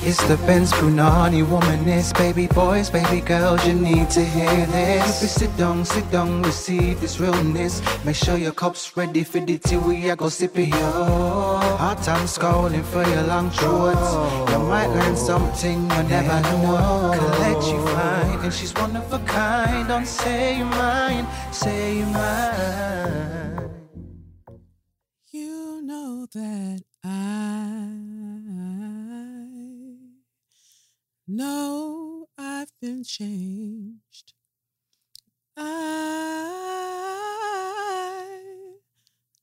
It's the Benz Brunani womanist, baby boys, baby girls, you need to hear this. If sit down, sit down, receive this realness. Make sure your cup's ready for the tea, we are go sip it, yo. Hot time scrolling for your long shorts. You might learn something you never know. Collect you fine, and she's one of a kind. Don't say you mine, say you mine. You know that I know I've been changed. I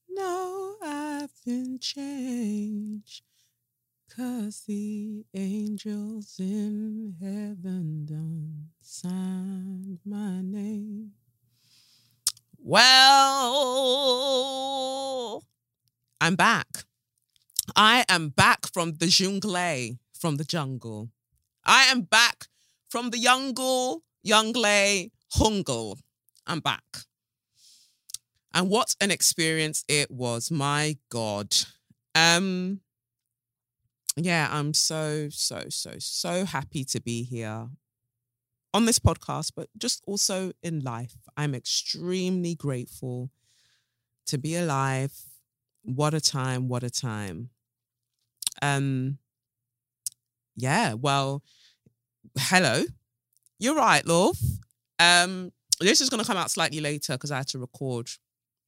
know I've been changed. Cause the angels in heaven done signed my name. Well, I'm back. I am back from the jungle, from the jungle. I am back from the jungle, jungle, hungle. I'm back. And what an experience it was. My God. Um, yeah, I'm so, so, so, so happy to be here on this podcast, but just also in life. I'm extremely grateful to be alive. What a time, what a time. Um yeah, well, hello. You're right, love. Um this is gonna come out slightly later because I had to record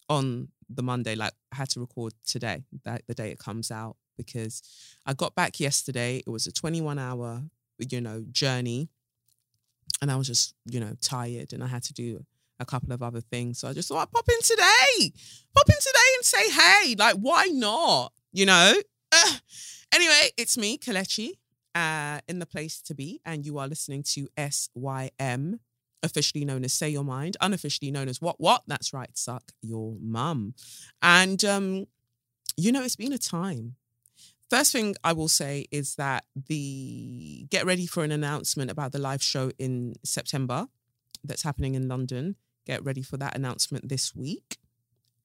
on the Monday, like I had to record today, that the day it comes out, because I got back yesterday. It was a 21 hour, you know, journey. And I was just, you know, tired and I had to do a couple of other things. So I just thought I'd pop in today. Pop in today and say, hey, like, why not? You know? Uh, anyway, it's me, Kelechi, uh, in the place to be. And you are listening to SYM, officially known as Say Your Mind, unofficially known as What What? That's right, Suck Your Mum. And, um, you know, it's been a time. First thing I will say is that the get ready for an announcement about the live show in September that's happening in London. Get ready for that announcement this week.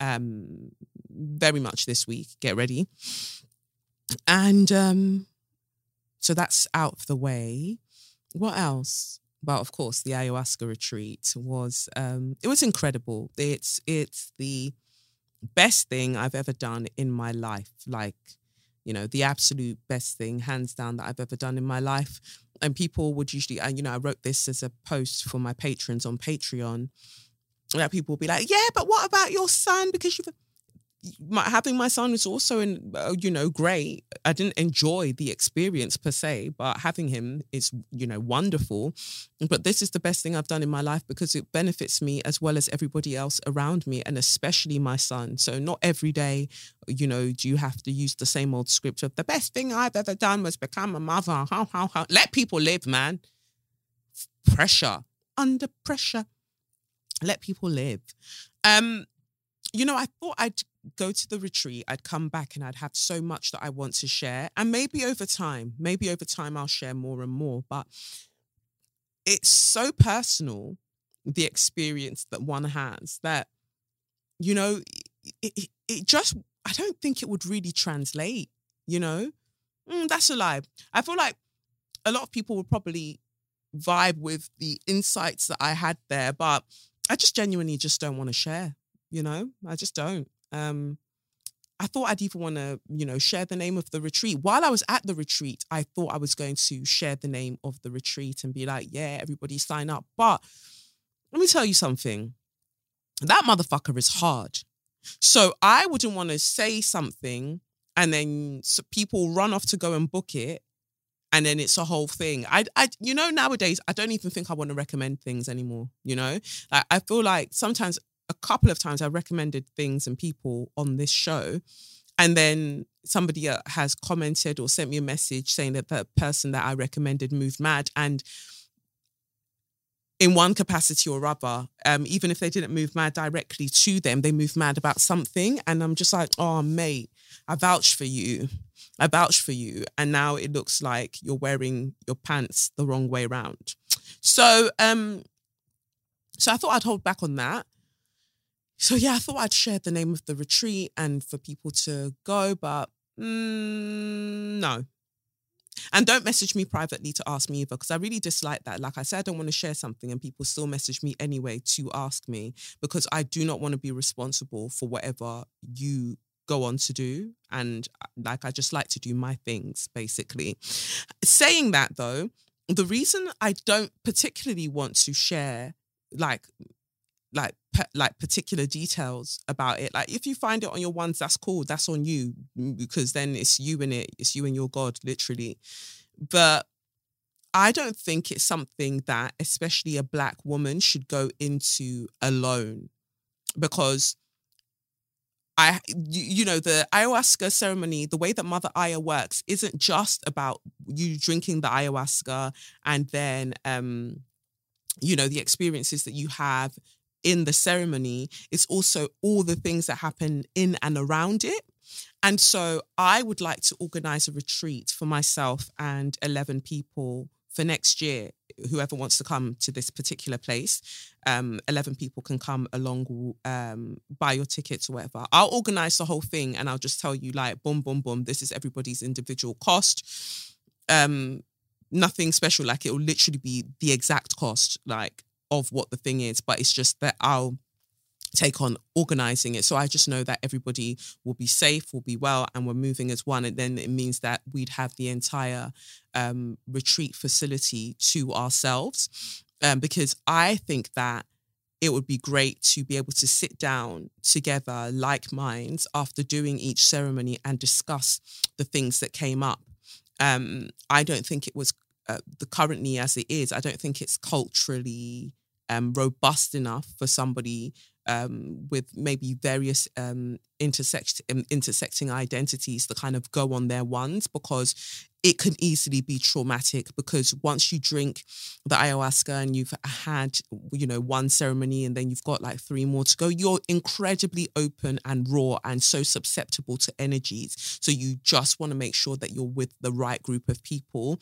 Um, very much this week. Get ready. And um, so that's out of the way. What else? Well, of course, the ayahuasca retreat was um, it was incredible. It's it's the best thing I've ever done in my life. Like, you know, the absolute best thing, hands down, that I've ever done in my life. And people would usually, and you know, I wrote this as a post for my patrons on Patreon. That people would be like, yeah, but what about your son? Because you've my, having my son was also in uh, you know great. I didn't enjoy the experience per se but having him is you know wonderful. But this is the best thing i've done in my life because it benefits me as well as everybody else around me and especially my son. So not every day you know do you have to use the same old script of the best thing i've ever done was become a mother. How how how. Let people live man. Pressure. Under pressure. Let people live. Um you know, I thought I'd go to the retreat, I'd come back and I'd have so much that I want to share. And maybe over time, maybe over time I'll share more and more. But it's so personal, the experience that one has, that, you know, it, it, it just, I don't think it would really translate, you know? Mm, that's a lie. I feel like a lot of people would probably vibe with the insights that I had there, but I just genuinely just don't want to share, you know? I just don't. Um, I thought I'd even want to, you know, share the name of the retreat. While I was at the retreat, I thought I was going to share the name of the retreat and be like, yeah, everybody sign up. But let me tell you something. That motherfucker is hard. So I wouldn't want to say something and then people run off to go and book it and then it's a whole thing. I, I, you know, nowadays I don't even think I want to recommend things anymore. You know, like I feel like sometimes a couple of times I recommended things and people on this show, and then somebody uh, has commented or sent me a message saying that the person that I recommended moved mad, and in one capacity or other, um, even if they didn't move mad directly to them, they moved mad about something, and I'm just like, oh mate, I vouch for you. I vouch for you. And now it looks like you're wearing your pants the wrong way around. So um so I thought I'd hold back on that. So yeah, I thought I'd share the name of the retreat and for people to go, but mm, no, And don't message me privately to ask me either, because I really dislike that. Like I said, I don't want to share something and people still message me anyway to ask me because I do not want to be responsible for whatever you go on to do. And uh, like, I just like to do my things, basically. Saying that though, the reason I don't particularly want to share like like pe- like particular details about it. Like if you find it on your ones, that's cool. That's on you because then it's you and it. It's you and your God, literally. But I don't think it's something that, especially a black woman, should go into alone, because I, you know, the ayahuasca ceremony, the way that Mother Aya works, isn't just about you drinking the ayahuasca and then, um, you know, the experiences that you have in the ceremony, it's also all the things that happen in and around it. And so I would like to organize a retreat for myself and 11 people for next year. Whoever wants to come to this particular place, um, 11 people can come along, um, buy your tickets or whatever. I'll organize the whole thing and I'll just tell you, like, boom, boom, boom, this is everybody's individual cost. Um, nothing special. Like, it will literally be the exact cost. Like, of what the thing is, but it's just that I'll take on organizing it. So I just know that everybody will be safe, will be well, and we're moving as one. And then it means that we'd have the entire um, retreat facility to ourselves. Um, because I think that it would be great to be able to sit down together like minds after doing each ceremony and discuss the things that came up. Um, I don't think it was uh, the currently as it is. I don't think it's culturally um, robust enough for somebody um, with maybe various um, intersect, um, intersecting identities to kind of go on their ones because it can easily be traumatic because once you drink the ayahuasca and you've had you know one ceremony and then you've got like three more to go you're incredibly open and raw and so susceptible to energies. So you just want to make sure that you're with the right group of people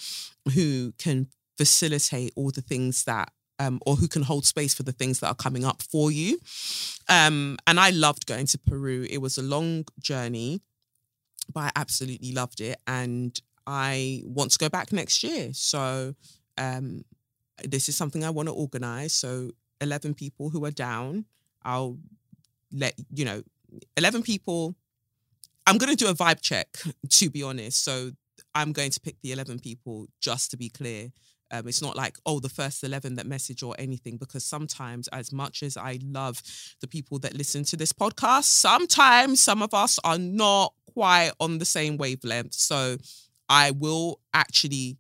who can facilitate all the things that um, or who can hold space for the things that are coming up for you. Um, and I loved going to Peru. It was a long journey, but I absolutely loved it. And I want to go back next year. So um, this is something I want to organize. So 11 people who are down, I'll let, you know, 11 people. I'm going to do a vibe check, to be honest. So I'm going to pick the 11 people just to be clear. Um, it's not like, oh, the first 11 that message or anything, because sometimes, as much as I love the people that listen to this podcast, sometimes some of us are not quite on the same wavelength. So I will actually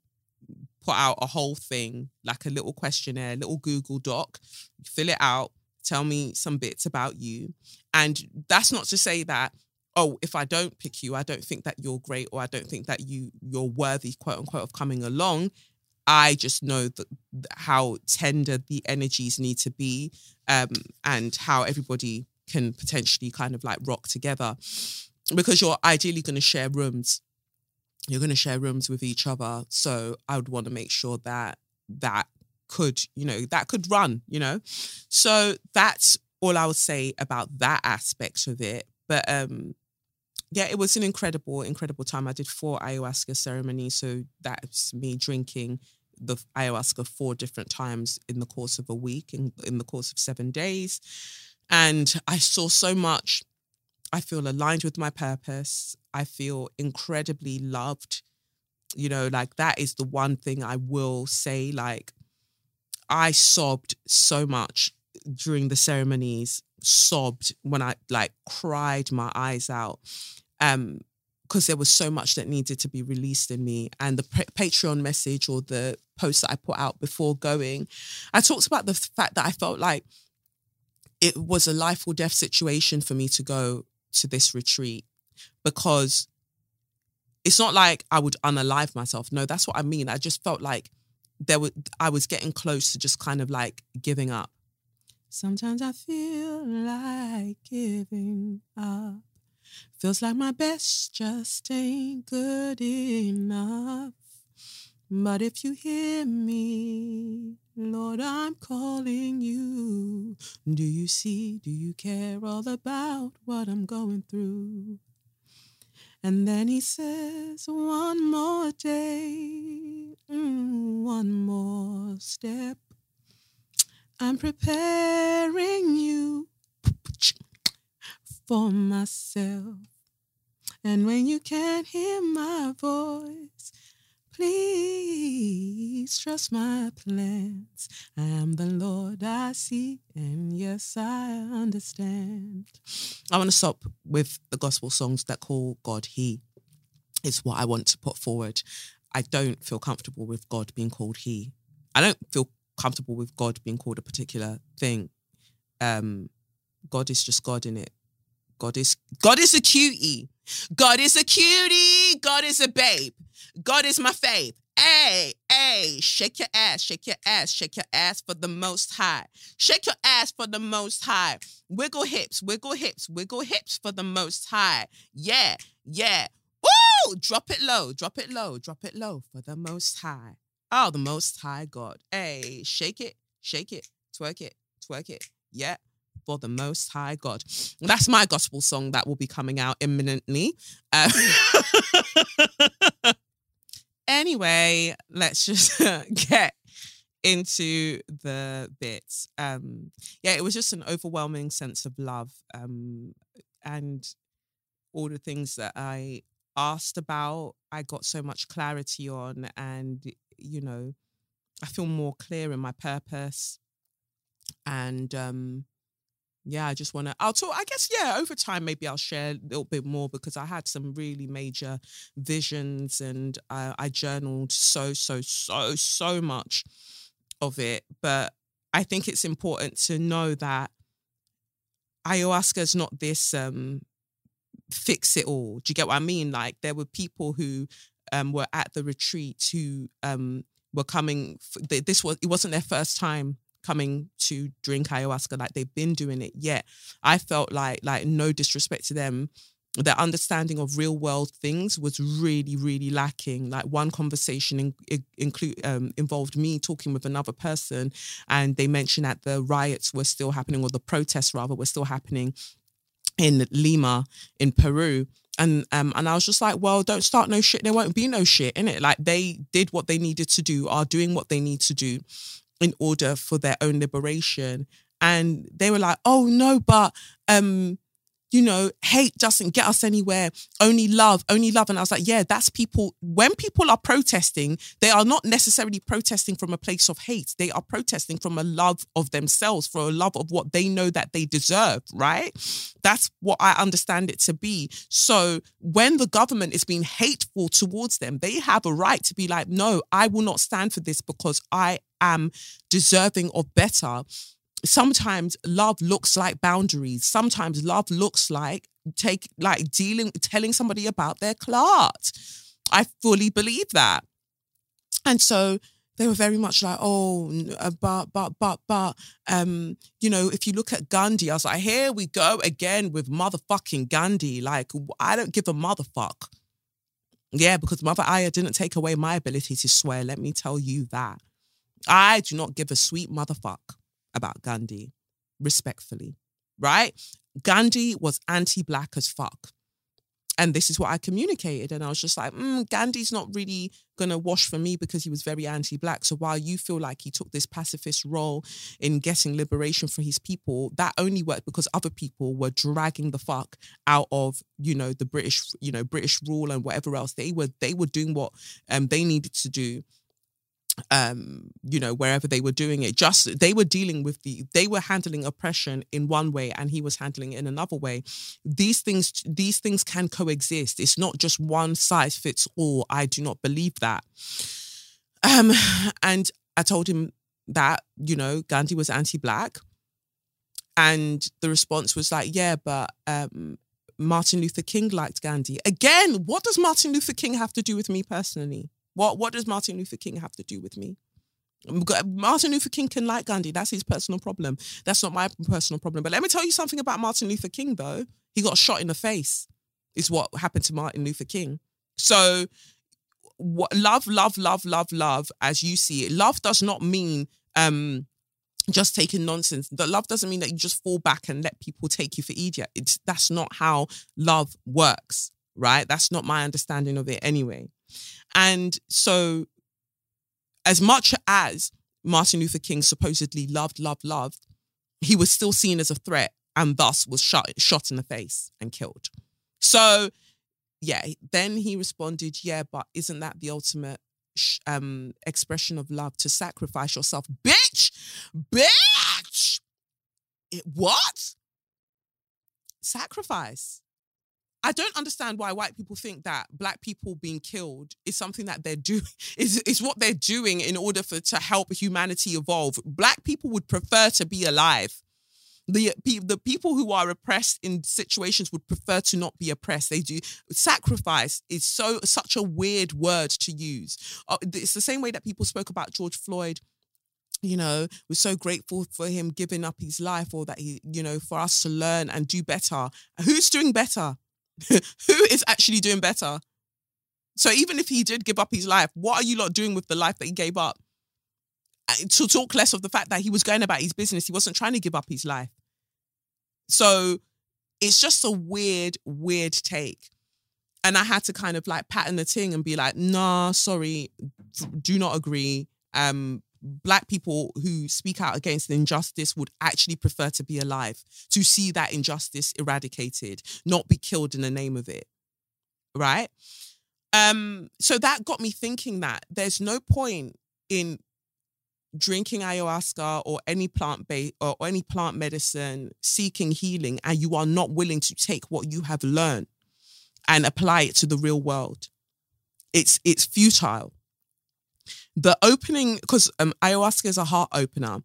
put out a whole thing, like a little questionnaire, little Google Doc, fill it out, tell me some bits about you. And that's not to say that oh if i don't pick you i don't think that you're great or i don't think that you you're worthy quote unquote of coming along I just know that how tender the energies need to be, um, and how everybody can potentially kind of like rock together, because you're ideally going to share rooms. You're going to share rooms with each other, so I would want to make sure that that could, you know, that could run, you know. So that's all I would say about that aspect of it. But um, yeah, it was an incredible, incredible time. I did four ayahuasca ceremonies, so that's me drinking the ayahuasca four different times in the course of a week, in, in the course of seven days. And I saw so much. I feel aligned with my purpose. I feel incredibly loved. You know, like that is the one thing I will say. Like, I sobbed so much during the ceremonies, sobbed when I like cried my eyes out. Um, because there was so much that needed to be released in me. And the Patreon message or the post that I put out before going, I talked about the fact that I felt like it was a life or death situation for me to go to this retreat because it's not like I would unalive myself. No, that's what I mean. I just felt like there was I was getting close to just kind of like giving up. Sometimes I feel like giving up. Feels like my best just ain't good enough. But if you hear me, Lord, I'm calling you. Do you see? Do you care all about what I'm going through? And then he says, one more day, mm, one more step. I'm preparing you for myself. And when you can't hear my voice, please trust my plans. I am the Lord I see, and yes, I understand. I want to stop with the gospel songs that call God He. It's what I want to put forward. I don't feel comfortable with God being called He. I don't feel comfortable with God being called a particular thing. Um, God is just God in it. God is God is a cutie. God is a cutie. God is a babe. God is my fave. Hey, hey, shake your ass, shake your ass, shake your ass for the most high. Shake your ass for the most high. Wiggle hips, wiggle hips, wiggle hips for the most high. Yeah, yeah. Woo! Drop it low, drop it low, drop it low for the most high. Oh, the most high God. Hey, shake it, shake it, twerk it, twerk it. Yeah for the Most High God. That's my gospel song that will be coming out imminently. Uh, anyway, let's just get into the bits. Um, yeah, it was just an overwhelming sense of love um, and all the things that I asked about, I got so much clarity on, and you know, I feel more clear in my purpose. And um, yeah, I just want to. I'll talk. I guess yeah. Over time, maybe I'll share a little bit more because I had some really major visions, and I, I journaled so so so so much of it. But I think it's important to know that ayahuasca is not this um fix it all. Do you get what I mean? Like there were people who um were at the retreat who um were coming. This was it wasn't their first time coming to drink ayahuasca like they've been doing it yet. I felt like like no disrespect to them. Their understanding of real world things was really really lacking. Like one conversation in, in, include um, involved me talking with another person and they mentioned that the riots were still happening or the protests rather were still happening in lima in peru. And um and I was just like, well, don't start no shit. There won't be no shit in it. Like they did what they needed to do, are doing what they need to do in order for their own liberation. And they were like, oh no, but um, you know, hate doesn't get us anywhere. Only love, only love. And I was like, yeah, that's people. When people are protesting, they are not necessarily protesting from a place of hate. They are protesting from a love of themselves, for a love of what they know that they deserve, right? That's what I understand it to be. So when the government is being hateful towards them, they have a right to be like, no, I will not stand for this because I am deserving of better sometimes love looks like boundaries. Sometimes love looks like take like dealing telling somebody about their clot. I fully believe that. And so they were very much like, oh, uh, but, but, but, but, um, you know, if you look at Gandhi, I was like, here we go again with motherfucking Gandhi. Like, I don't give a motherfuck. Yeah, because Mother Aya didn't take away my ability to swear. Let me tell you that. I do not give a sweet motherfuck about Gandhi, respectfully, right? Gandhi was anti black as fuck. And this is what I communicated. And I was just like, mm, Gandhi's not really going to wash for me because he was very anti black. So while you feel like he took this pacifist role in getting liberation for his people, that only worked because other people were dragging the fuck out of, you know, the British, you know, British rule and whatever else. They were, they were doing what um, they needed to do um you know wherever they were doing it just they were dealing with the they were handling oppression in one way and he was handling it in another way. These things these things can coexist. It's not just one size fits all. I do not believe that. Um and i told him that you know gandhi was anti-black. And the response was like yeah but um martin luther king liked gandhi. Again what does martin luther king have to do with me personally what what does Martin Luther King have to do with me? Martin Luther King can like Gandhi. That's his personal problem. That's not my personal problem. But let me tell you something about Martin Luther King, though. He got shot in the face, is what happened to Martin Luther King. So, what, love, love, love, love, love, as you see it. Love does not mean um, just taking nonsense. The love doesn't mean that you just fall back and let people take you for idiot. It's that's not how love works right? That's not my understanding of it anyway. And so, as much as Martin Luther King supposedly loved, loved, loved, he was still seen as a threat and thus was shot, shot in the face and killed. So, yeah, then he responded, Yeah, but isn't that the ultimate um, expression of love to sacrifice yourself? Bitch, bitch. It, what? Sacrifice. I don't understand why white people think that black people being killed is something that they're doing is is what they're doing in order for to help humanity evolve. Black people would prefer to be alive. The, the people who are oppressed in situations would prefer to not be oppressed. They do sacrifice is so such a weird word to use. Uh, it's the same way that people spoke about George Floyd you know, we're so grateful for him giving up his life or that he, you know, for us to learn and do better. Who's doing better? who is actually doing better? So even if he did give up his life, what are you lot doing with the life that he gave up? To talk less of the fact that he was going about his business, he wasn't trying to give up his life. So it's just a weird, weird take. And I had to kind of like pattern the thing and be like, nah, sorry, do not agree. Um, black people who speak out against injustice would actually prefer to be alive to see that injustice eradicated not be killed in the name of it right? Um so that got me thinking that there's no point in drinking ayahuasca or any plant based or any plant medicine seeking healing and you are not willing to take what you have learned and apply it to the real world. It's it's futile the opening because um, ayahuasca is a heart opener.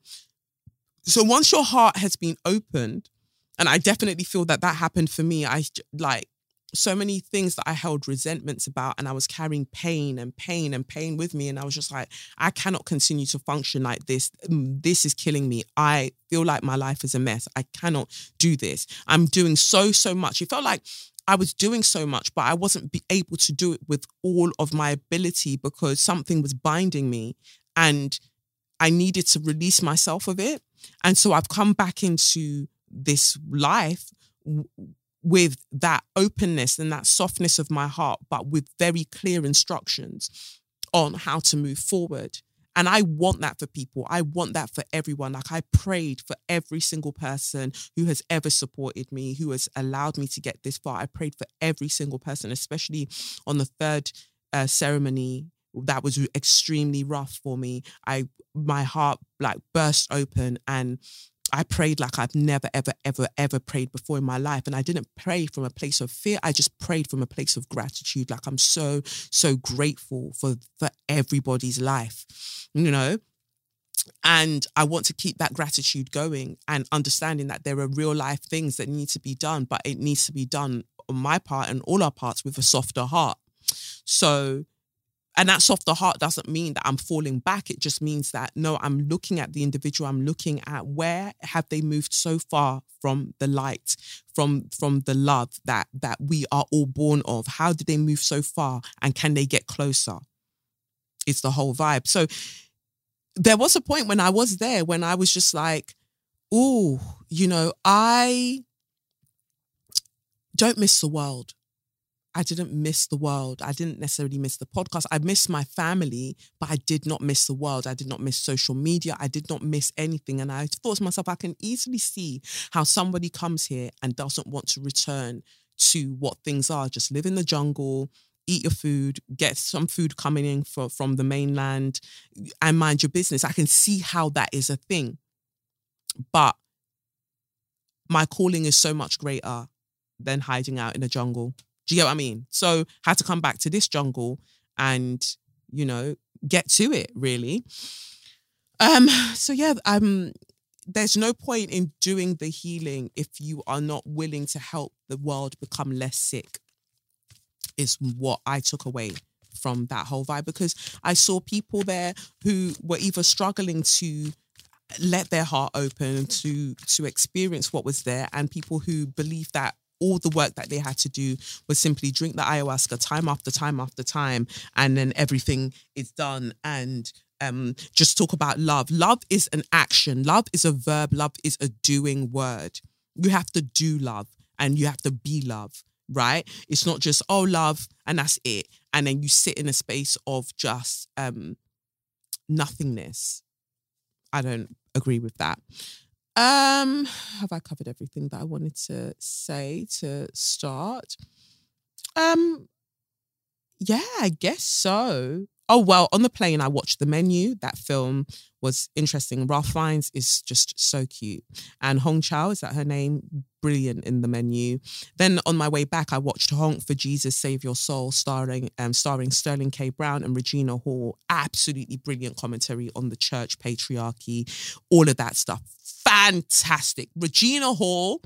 So once your heart has been opened, and I definitely feel that that happened for me. I like so many things that I held resentments about, and I was carrying pain and pain and pain with me. And I was just like, I cannot continue to function like this. Mm, this is killing me. I feel like my life is a mess. I cannot do this. I'm doing so, so much. It felt like I was doing so much, but I wasn't able to do it with all of my ability because something was binding me and I needed to release myself of it. And so I've come back into this life w- with that openness and that softness of my heart, but with very clear instructions on how to move forward. And I want that for people. I want that for everyone. Like I prayed for every single person who has ever supported me, who has allowed me to get this far. I prayed for every single person, especially on the third uh, ceremony that was extremely rough for me. I my heart like burst open and I prayed like I've never, ever, ever, ever prayed before in my life. And I didn't pray from a place of fear. I just prayed from a place of gratitude. Like I'm so, so grateful for, for everybody's life, you know? And I want to keep that gratitude going and understanding that there are real life things that need to be done, but it needs to be done on my part and all our parts with a softer heart. So and that soft softer heart doesn't mean that I'm falling back. It just means that no, I'm looking at the individual. I'm looking at where have they moved so far from the light, from from the love that that we are all born of. How did they move so far, and can they get closer? It's the whole vibe. So there was a point when I was there when I was just like, oh, you know, I don't miss the world. I didn't miss the world. I didn't necessarily miss the podcast. I missed my family, but I did not miss the world. I did not miss social media. I did not miss anything. And I thought to myself, I can easily see how somebody comes here and doesn't want to return to what things are. Just live in the jungle, eat your food, get some food coming in for, from the mainland, and mind your business. I can see how that is a thing. But my calling is so much greater than hiding out in the jungle. Do you get what I mean? So had to come back to this jungle and, you know, get to it really. Um, so yeah, um, there's no point in doing the healing if you are not willing to help the world become less sick, is what I took away from that whole vibe because I saw people there who were either struggling to let their heart open to to experience what was there and people who believe that all the work that they had to do was simply drink the ayahuasca time after time after time, and then everything is done. And um, just talk about love. Love is an action. Love is a verb. Love is a doing word. You have to do love, and you have to be love. right? It's not just, oh, love, and that's it. And then you sit in a space of just um nothingness. I don't agree with that. Um, have I covered everything that I wanted to say to start? Um, yeah, I guess so. Oh well, on the plane I watched the menu. That film was interesting. Ralph Fiennes is just so cute, and Hong Chau is that her name? Brilliant in the menu. Then on my way back, I watched Honk for Jesus Save Your Soul, starring um, starring Sterling K. Brown and Regina Hall. Absolutely brilliant commentary on the church patriarchy, all of that stuff. Fantastic. Regina Hall.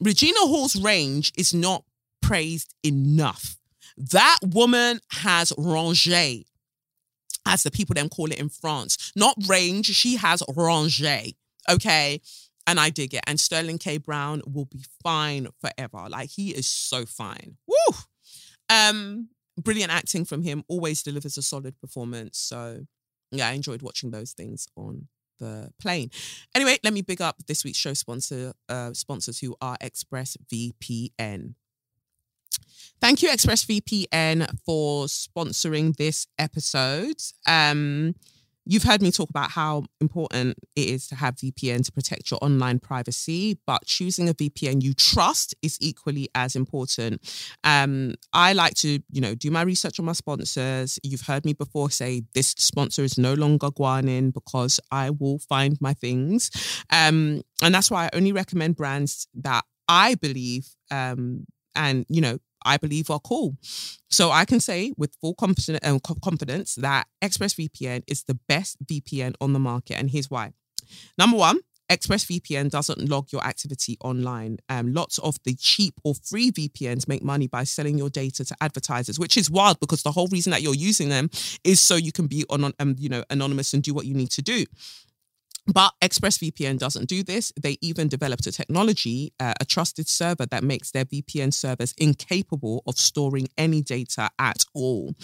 Regina Hall's range is not praised enough. That woman has rangé as the people then call it in France. Not range, she has rangé. Okay. And I dig it. And Sterling K. Brown will be fine forever. Like he is so fine. Woo! Um, brilliant acting from him, always delivers a solid performance. So yeah, I enjoyed watching those things on the plane. Anyway, let me big up this week's show sponsor, uh, sponsors who are ExpressVPN. Thank you, ExpressVPN, for sponsoring this episode. Um, you've heard me talk about how important it is to have VPN to protect your online privacy, but choosing a VPN you trust is equally as important. Um, I like to, you know, do my research on my sponsors. You've heard me before say this sponsor is no longer Guanin because I will find my things. Um, and that's why I only recommend brands that I believe um, and, you know, I believe are cool. So I can say with full confidence, um, confidence that ExpressVPN is the best VPN on the market. And here's why. Number one, ExpressVPN doesn't log your activity online. Um, lots of the cheap or free VPNs make money by selling your data to advertisers, which is wild because the whole reason that you're using them is so you can be on, um, you know, anonymous and do what you need to do. But ExpressVPN doesn't do this. They even developed a technology, uh, a trusted server that makes their VPN servers incapable of storing any data at all.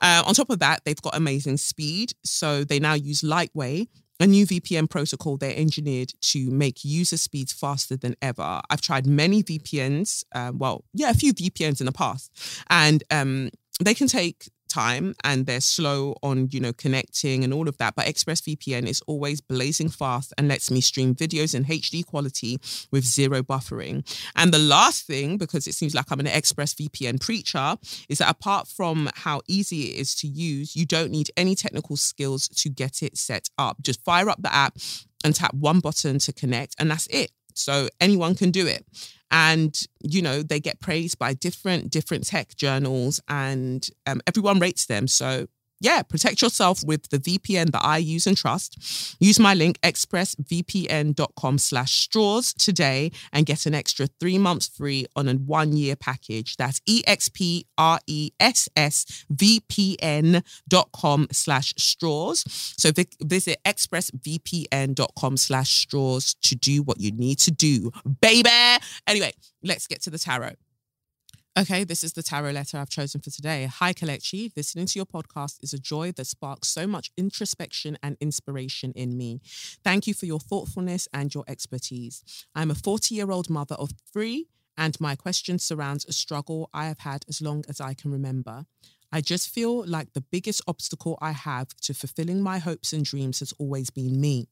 Uh, on top of that, they've got amazing speed. So they now use Lightway, a new VPN protocol they're engineered to make user speeds faster than ever. I've tried many VPNs, uh, well, yeah, a few VPNs in the past, and um, they can take time and they're slow on you know connecting and all of that but expressvpn is always blazing fast and lets me stream videos in hd quality with zero buffering. And the last thing because it seems like i'm an expressvpn preacher is that apart from how easy it is to use you don't need any technical skills to get it set up. Just fire up the app and tap one button to connect and that's it. So anyone can do it and you know they get praised by different different tech journals and um, everyone rates them. So yeah, protect yourself with the VPN that I use and trust. Use my link expressvpn.com slash straws today and get an extra three months free on a one year package. That's E-X-P-R-E-S-S-V-P-N.com slash straws. So visit expressvpn.com slash straws to do what you need to do, baby. Anyway, let's get to the tarot. Okay, this is the tarot letter I've chosen for today. Hi, Kelechi. Listening to your podcast is a joy that sparks so much introspection and inspiration in me. Thank you for your thoughtfulness and your expertise. I'm a 40 year old mother of three, and my question surrounds a struggle I have had as long as I can remember. I just feel like the biggest obstacle I have to fulfilling my hopes and dreams has always been me.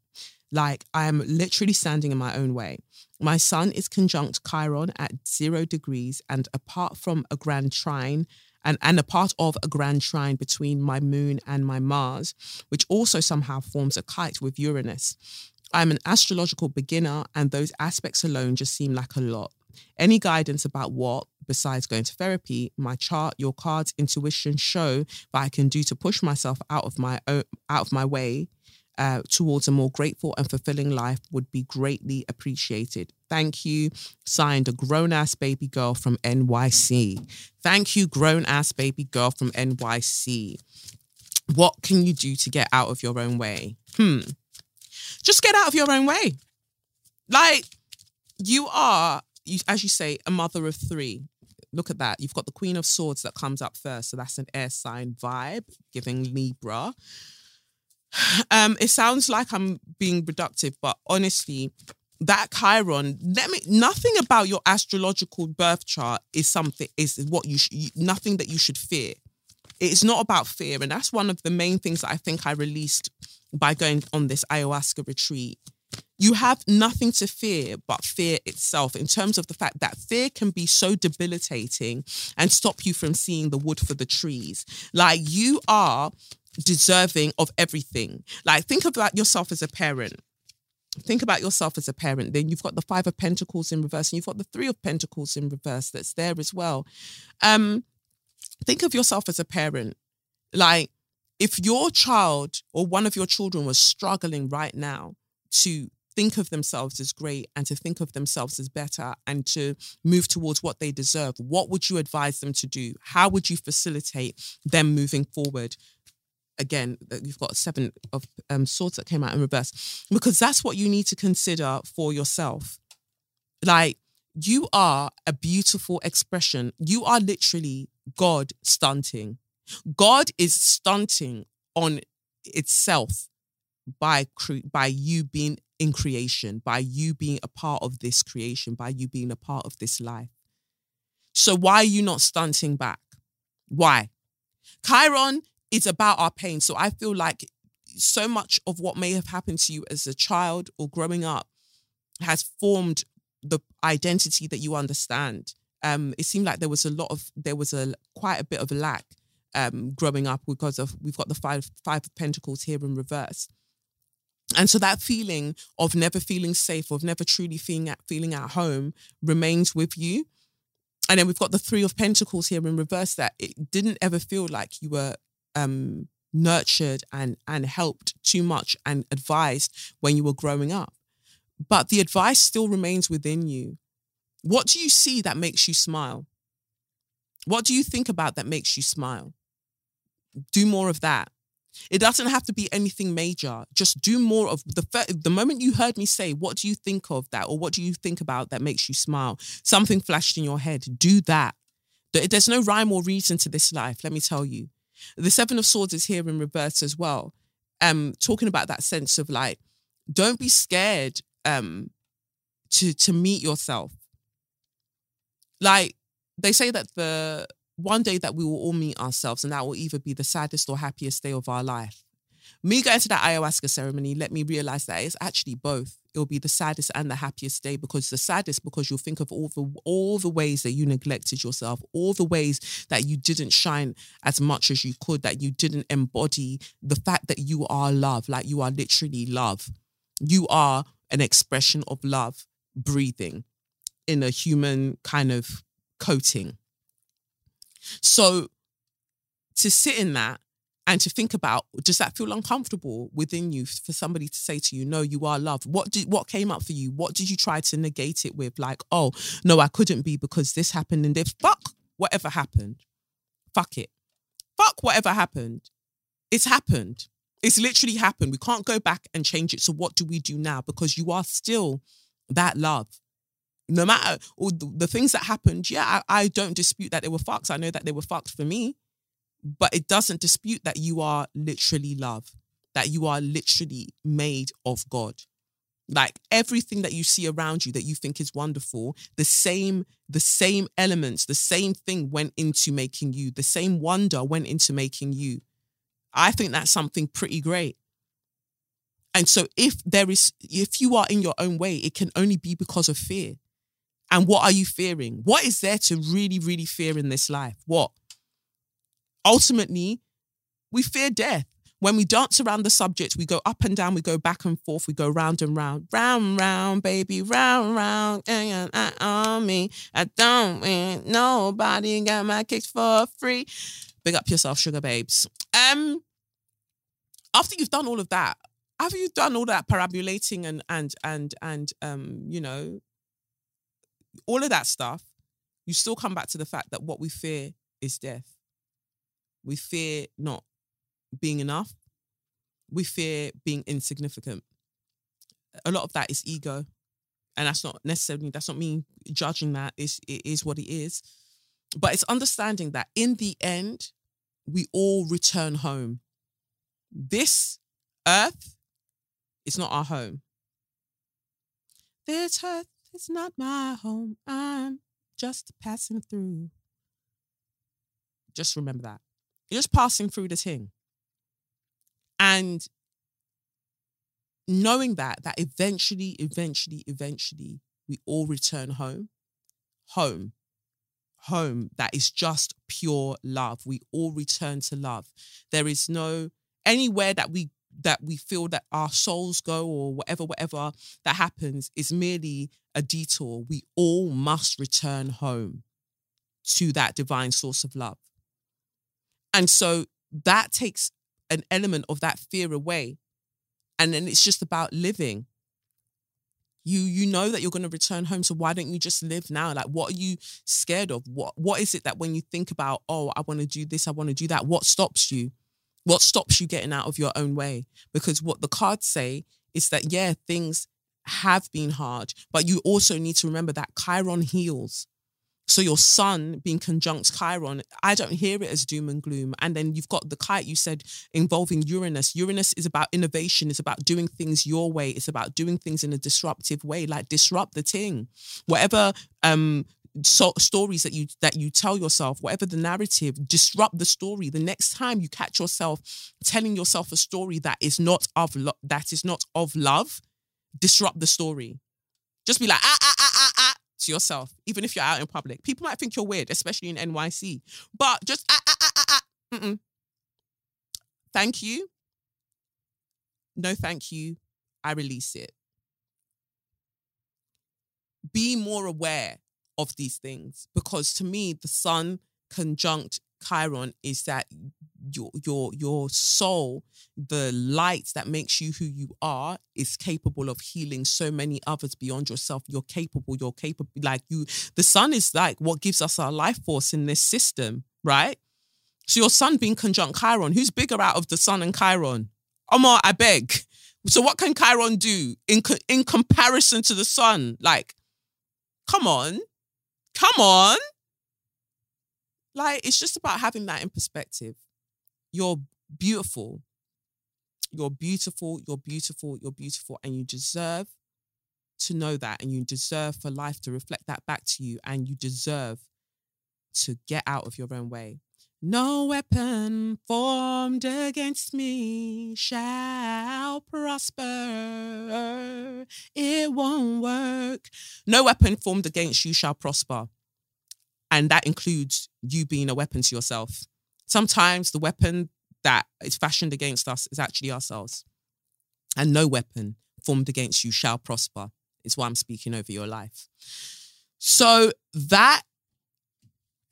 Like I am literally standing in my own way. My sun is conjunct Chiron at zero degrees, and apart from a grand trine, and, and a part of a grand trine between my moon and my Mars, which also somehow forms a kite with Uranus. I'm an astrological beginner, and those aspects alone just seem like a lot. Any guidance about what, besides going to therapy, my chart, your cards, intuition show that I can do to push myself out of my own, out of my way uh, towards a more grateful and fulfilling life would be greatly appreciated. Thank you. Signed, a grown ass baby girl from NYC. Thank you, grown ass baby girl from NYC. What can you do to get out of your own way? Hmm. Just get out of your own way. Like, you are, as you say, a mother of three. Look at that. You've got the Queen of Swords that comes up first. So that's an air sign vibe, giving Libra. Um, it sounds like I'm being reductive, but honestly, that Chiron, let me nothing about your astrological birth chart is something is what you, sh- you nothing that you should fear. It's not about fear, and that's one of the main things that I think I released by going on this ayahuasca retreat. You have nothing to fear but fear itself, in terms of the fact that fear can be so debilitating and stop you from seeing the wood for the trees. Like you are deserving of everything. Like think about yourself as a parent think about yourself as a parent. Then you've got the five of pentacles in reverse, and you've got the three of pentacles in reverse that's there as well. Um, think of yourself as a parent. Like if your child or one of your children was struggling right now to think of themselves as great and to think of themselves as better and to move towards what they deserve, what would you advise them to do? How would you facilitate them moving forward? Again, you've got seven of um, swords that came out in reverse because that's what you need to consider for yourself. Like, you are a beautiful expression. You are literally God stunting. God is stunting on itself by by you being in creation, by you being a part of this creation, by you being a part of this life. So why are you not stunting back? Why? Chiron is about our pain. So I feel like so much of what may have happened to you as a child or growing up has formed the identity that you understand. Um, it seemed like there was a lot of there was a quite a bit of lack um, growing up because of we've got the five five of pentacles here in reverse. And so that feeling of never feeling safe, of never truly feeling at feeling at home remains with you. And then we've got the three of pentacles here in reverse that it didn't ever feel like you were um, nurtured and and helped too much and advised when you were growing up. But the advice still remains within you. What do you see that makes you smile? What do you think about that makes you smile? Do more of that. It doesn't have to be anything major. Just do more of the the moment you heard me say, "What do you think of that?" or "What do you think about that makes you smile?" Something flashed in your head. Do that. There's no rhyme or reason to this life. Let me tell you. The Seven of Swords is here in reverse as well. Um, talking about that sense of like, don't be scared um to to meet yourself. Like they say that the one day that we will all meet ourselves, and that will either be the saddest or happiest day of our life. Me going to that ayahuasca ceremony let me realize that it's actually both. It'll be the saddest and the happiest day because the saddest because you'll think of all the all the ways that you neglected yourself, all the ways that you didn't shine as much as you could, that you didn't embody the fact that you are love, like you are literally love. You are an expression of love breathing in a human kind of coating. So to sit in that and to think about does that feel uncomfortable within you for somebody to say to you no you are loved. What did what came up for you? What did you try to negate it with? Like oh no i couldn't be because this happened and if fuck whatever happened. Fuck it. Fuck whatever happened. It's happened. It's literally happened. We can't go back and change it. So what do we do now? Because you are still that love no matter all the, the things that happened, yeah, I, I, don't dispute that they were fucked. I know that they were fucked for me, but it doesn't dispute that you are literally love, that you are literally made of God. Like everything that you see around you that you think is wonderful, the same, the same elements, the same thing went into making you, the same wonder went into making you. I think that's something pretty great. And so if there is, if you are in your own way, it can only be because of fear. And what are you fearing? What is there to really, really fear in this life? What? Ultimately, we fear death. When we dance around the subject, we go up and down, we go back and forth, we go round and round, round, round, baby, round, round, and on me. I don't want nobody got my kicks for free. Big up yourself, Sugababes. Um, after you've done all of that, after you've done all that perambulating and and and and um, you know, all of that stuff, you still come back to the fact that what we fear is death. We fear not being enough. We fear being insignificant. A lot of that is ego. And that's not necessarily, that's not me judging that. It's, it is what it is. But it's understanding that in the end, we all return home. This earth is not our home. This earth is not my home. I'm just passing through. Just remember that. You're just passing through the thing. And knowing that, that eventually, eventually, eventually, we all return home. Home. Home that is just pure love. We all return to love. There is no anywhere that we that we feel that our souls go or whatever, whatever that happens is merely a detour. We all must return home to that divine source of love. And so that takes an element of that fear away. And then it's just about living. You you know that you're going to return home, so why don't you just live now? Like, what are you scared of? What what is it that when you think about, oh, I want to do this, I want to do that, what stops you? What stops you getting out of your own way? Because what the cards say is that, yeah, things have been hard, but you also need to remember that Chiron heals. So your sun being conjunct Chiron, I don't hear it as doom and gloom. And then you've got the kite you said involving Uranus. Uranus is about innovation. It's about doing things your way. It's about doing things in a disruptive way, like disrupt the thing. Whatever um so, stories that you that you tell yourself whatever the narrative disrupt the story. The next time you catch yourself telling yourself a story that is not of lo- that is not of love disrupt the story. Just be like ah ah ah ah ah to yourself even if you're out in public. People might think you're weird especially in NYC but just ah ah ah ah ah Mm-mm. thank you. No thank you. I release it. Be more aware of these things. Because to me the sun conjunct chiron is that your your your soul the light that makes you who you are is capable of healing so many others beyond yourself. You're capable you're capable like you the sun is like what gives us our life force in this system right? So your sun being conjunct chiron who's bigger out of the sun and chiron? Omar i beg. So what can chiron do in co- in comparison to the sun? Like come on Come on. Like, it's just about having that in perspective. You're beautiful. You're beautiful. You're beautiful. You're beautiful. And you deserve to know that. And you deserve for life to reflect that back to you. And you deserve to get out of your own way. No weapon formed against me shall prosper. It won't work. No weapon formed against you shall prosper. And that includes you being a weapon to yourself. Sometimes the weapon that is fashioned against us is actually ourselves. And no weapon formed against you shall prosper, is why I'm speaking over your life. So that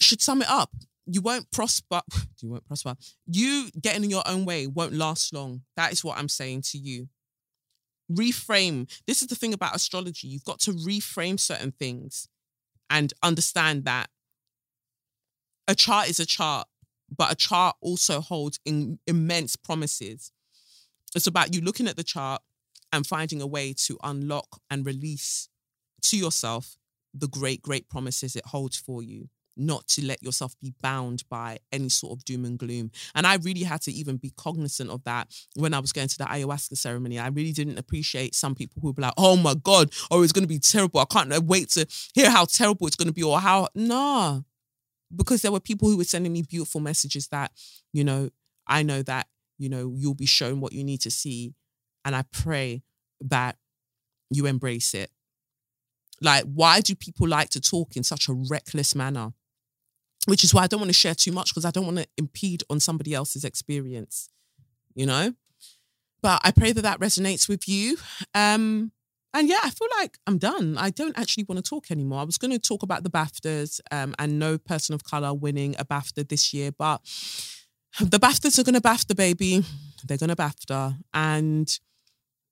should sum it up you won't prosper. You won't prosper. You getting in your own way won't last long. That is what I'm saying to you. Reframe. This is the thing about astrology. You've got to reframe certain things and understand that a chart is a chart, but a chart also holds in, immense promises. It's about you looking at the chart and finding a way to unlock and release to yourself the great, great promises it holds for you not to let yourself be bound by any sort of doom and gloom. And I really had to even be cognizant of that when I was going to the ayahuasca ceremony. I really didn't appreciate some people who were like, oh my God, oh, it's going to be terrible. I can't uh, wait to hear how terrible it's going to be or how, nah. Because there were people who were sending me beautiful messages that, you know, I know that, you know, you'll be shown what you need to see. And I pray that you embrace it. Like, why do people like to talk in such a reckless manner? Which is why I don't want to share too much because I don't want to impede on somebody else's experience, you know? But I pray that that resonates with you. Um, and yeah, I feel like I'm done. I don't actually want to talk anymore. I was going to talk about the BAFTAs um, and no person of color winning a BAFTA this year, but the BAFTAs are going to BAFTA, baby. They're going to BAFTA. And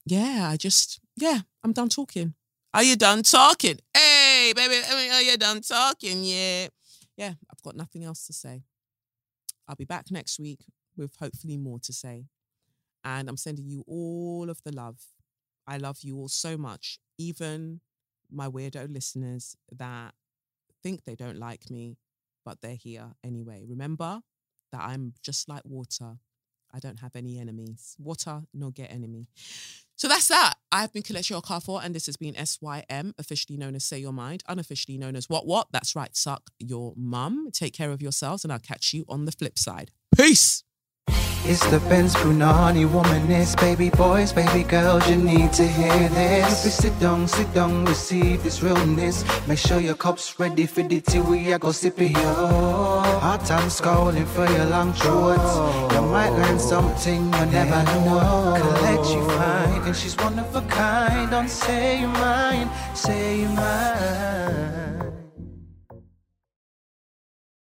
yeah, I just, yeah, I'm done talking. Are you done talking? Hey, baby, are you done talking? Yeah yeah, got nothing else to say. I'll be back next week with hopefully more to say. And I'm sending you all of the love. I love you all so much, even my weirdo listeners that think they don't like me, but they're here anyway. Remember that I'm just like water. I don't have any enemies. Water, no get enemy. So that's that. I've been Kelechi Okafor, and this has been SYM, officially known as Say Your Mind, unofficially known as What What. That's right, suck your mum. Take care of yourselves, and I'll catch you on the flip side. Peace. It's the Benz Brunani womanist, baby boys, baby girls, you need to hear this. You sit down, sit down, receive this realness. Make sure your cup's ready for the tea, we are go sip it, yo. Hot time scrolling for your long shorts. You might learn something you never know. Collect you find, and she's one of a kind. Don't say you mine, say you mine.